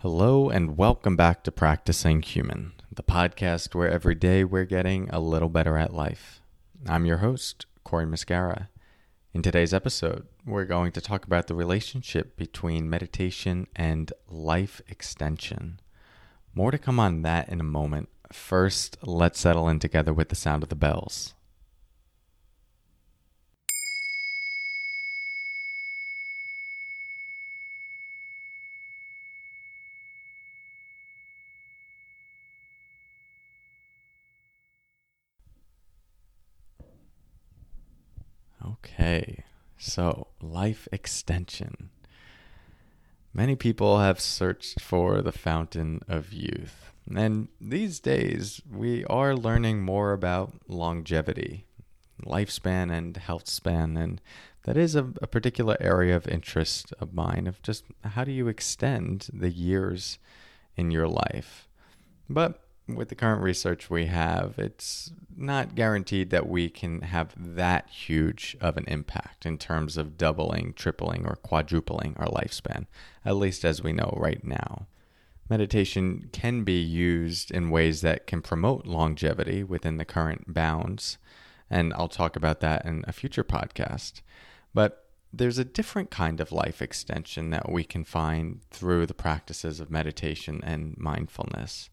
Hello, and welcome back to Practicing Human, the podcast where every day we're getting a little better at life. I'm your host, Cory Muscara. In today's episode, we're going to talk about the relationship between meditation and life extension. More to come on that in a moment. First, let's settle in together with the sound of the bells. Okay, so life extension. Many people have searched for the fountain of youth. And these days, we are learning more about longevity, lifespan, and health span. And that is a, a particular area of interest of mine of just how do you extend the years in your life. But with the current research we have, it's not guaranteed that we can have that huge of an impact in terms of doubling, tripling, or quadrupling our lifespan, at least as we know right now. Meditation can be used in ways that can promote longevity within the current bounds, and I'll talk about that in a future podcast. But there's a different kind of life extension that we can find through the practices of meditation and mindfulness.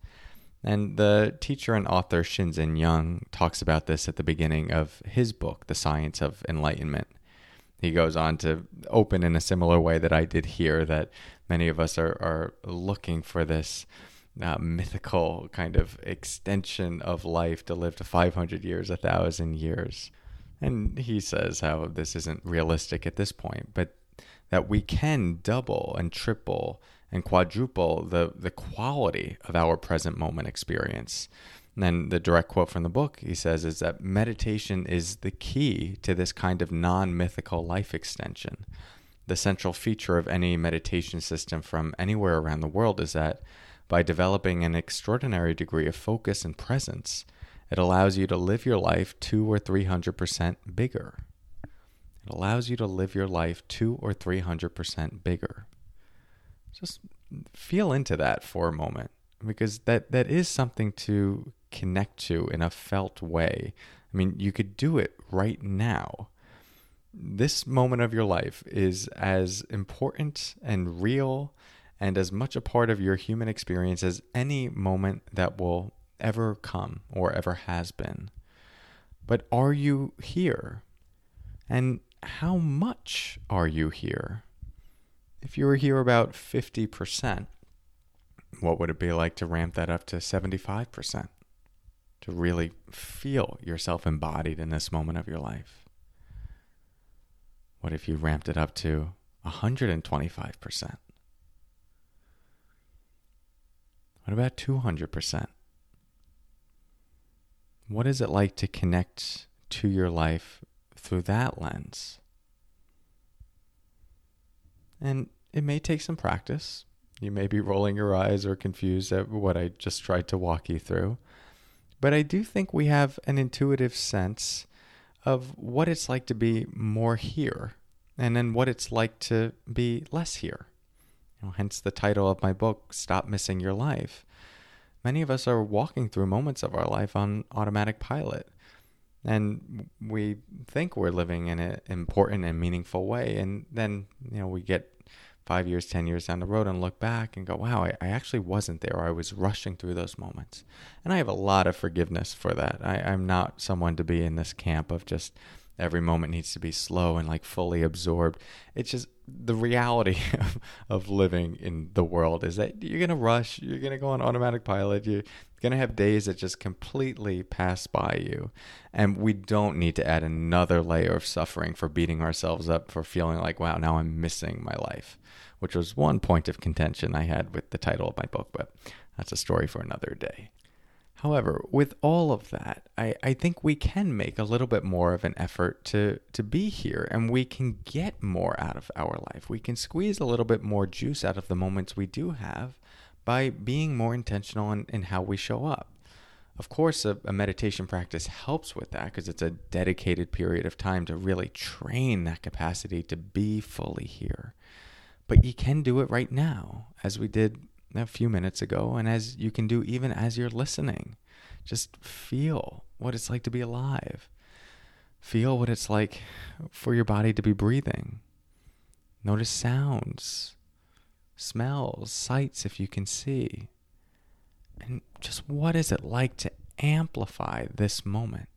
And the teacher and author Shinzen Young talks about this at the beginning of his book, The Science of Enlightenment. He goes on to open in a similar way that I did here, that many of us are, are looking for this uh, mythical kind of extension of life to live to 500 years, a thousand years. And he says how this isn't realistic at this point, but that we can double and triple and quadruple the, the quality of our present moment experience. And then the direct quote from the book he says is that meditation is the key to this kind of non mythical life extension. The central feature of any meditation system from anywhere around the world is that by developing an extraordinary degree of focus and presence, it allows you to live your life two or three hundred percent bigger. It allows you to live your life two or three hundred percent bigger just feel into that for a moment because that that is something to connect to in a felt way. I mean, you could do it right now. This moment of your life is as important and real and as much a part of your human experience as any moment that will ever come or ever has been. But are you here? And how much are you here? If you were here about 50%, what would it be like to ramp that up to 75%? To really feel yourself embodied in this moment of your life? What if you ramped it up to 125%? What about 200%? What is it like to connect to your life through that lens? And it may take some practice. You may be rolling your eyes or confused at what I just tried to walk you through. But I do think we have an intuitive sense of what it's like to be more here and then what it's like to be less here. You know, hence the title of my book, Stop Missing Your Life. Many of us are walking through moments of our life on automatic pilot. And we think we're living in an important and meaningful way. And then, you know, we get five years, 10 years down the road and look back and go, wow, I, I, actually wasn't there. I was rushing through those moments. And I have a lot of forgiveness for that. I, I'm not someone to be in this camp of just every moment needs to be slow and like fully absorbed. It's just the reality of, of living in the world is that you're going to rush, you're going to go on automatic pilot, going to have days that just completely pass by you. And we don't need to add another layer of suffering for beating ourselves up for feeling like, wow, now I'm missing my life which was one point of contention I had with the title of my book, but that's a story for another day. However, with all of that, I, I think we can make a little bit more of an effort to, to be here and we can get more out of our life. We can squeeze a little bit more juice out of the moments we do have by being more intentional in, in how we show up. Of course, a, a meditation practice helps with that because it's a dedicated period of time to really train that capacity to be fully here. But you can do it right now, as we did a few minutes ago, and as you can do even as you're listening. Just feel what it's like to be alive. Feel what it's like for your body to be breathing. Notice sounds, smells, sights if you can see. And just what is it like to amplify this moment?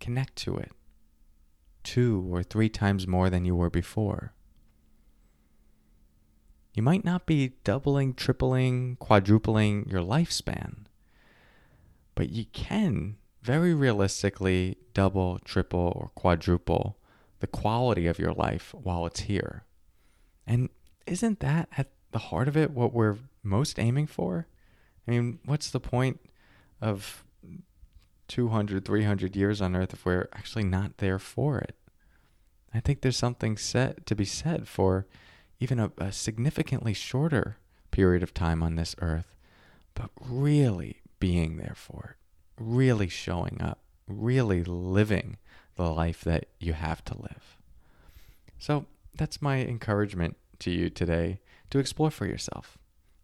Connect to it two or three times more than you were before. You might not be doubling, tripling, quadrupling your lifespan, but you can very realistically double, triple, or quadruple the quality of your life while it's here. And isn't that at the heart of it what we're most aiming for? I mean, what's the point of 200, 300 years on earth if we're actually not there for it? I think there's something set to be said for even a, a significantly shorter period of time on this earth, but really being there for it, really showing up, really living the life that you have to live. So that's my encouragement to you today to explore for yourself.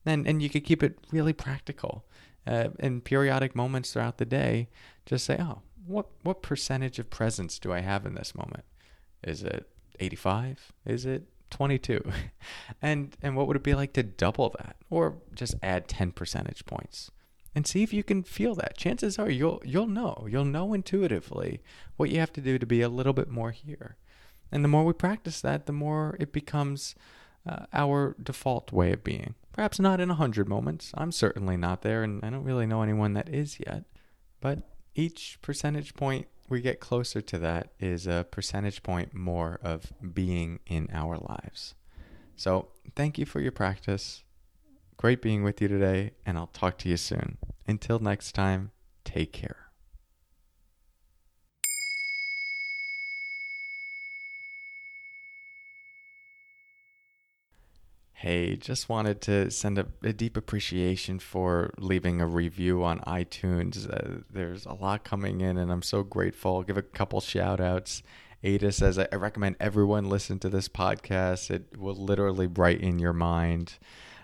And, and you could keep it really practical. Uh, in periodic moments throughout the day, just say, oh, what, what percentage of presence do I have in this moment? Is it 85? Is it 22? and and what would it be like to double that or just add 10 percentage points? And see if you can feel that. Chances are you'll you'll know. You'll know intuitively what you have to do to be a little bit more here. And the more we practice that, the more it becomes uh, our default way of being. Perhaps not in a hundred moments. I'm certainly not there, and I don't really know anyone that is yet. But each percentage point we get closer to that is a percentage point more of being in our lives. So, thank you for your practice. Great being with you today, and I'll talk to you soon. Until next time, take care. Hey, just wanted to send a, a, deep appreciation for leaving a review on iTunes. Uh, there's a lot coming in, and I'm so grateful. I'll give a couple shout outs. Ada says, I recommend everyone listen to this podcast. It will literally brighten your mind.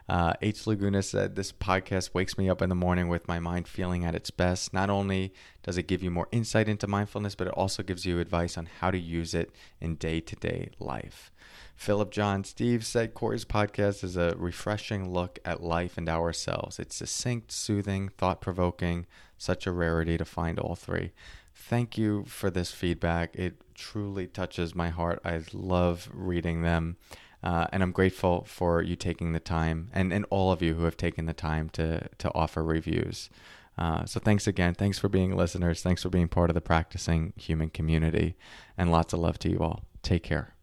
Uh, H. Laguna said, This podcast wakes me up in the morning with my mind feeling at its best. Not only does it give you more insight into mindfulness, but it also gives you advice on how to use it in day to day life. Philip John Steve said Cory's podcast is a refreshing look at life and ourselves. It's succinct, soothing, thought provoking, such a rarity to find all three. Thank you for this feedback. It truly touches my heart. I love reading them. Uh, and I'm grateful for you taking the time and, and all of you who have taken the time to, to offer reviews. Uh, so thanks again. Thanks for being listeners. Thanks for being part of the practicing human community. And lots of love to you all. Take care.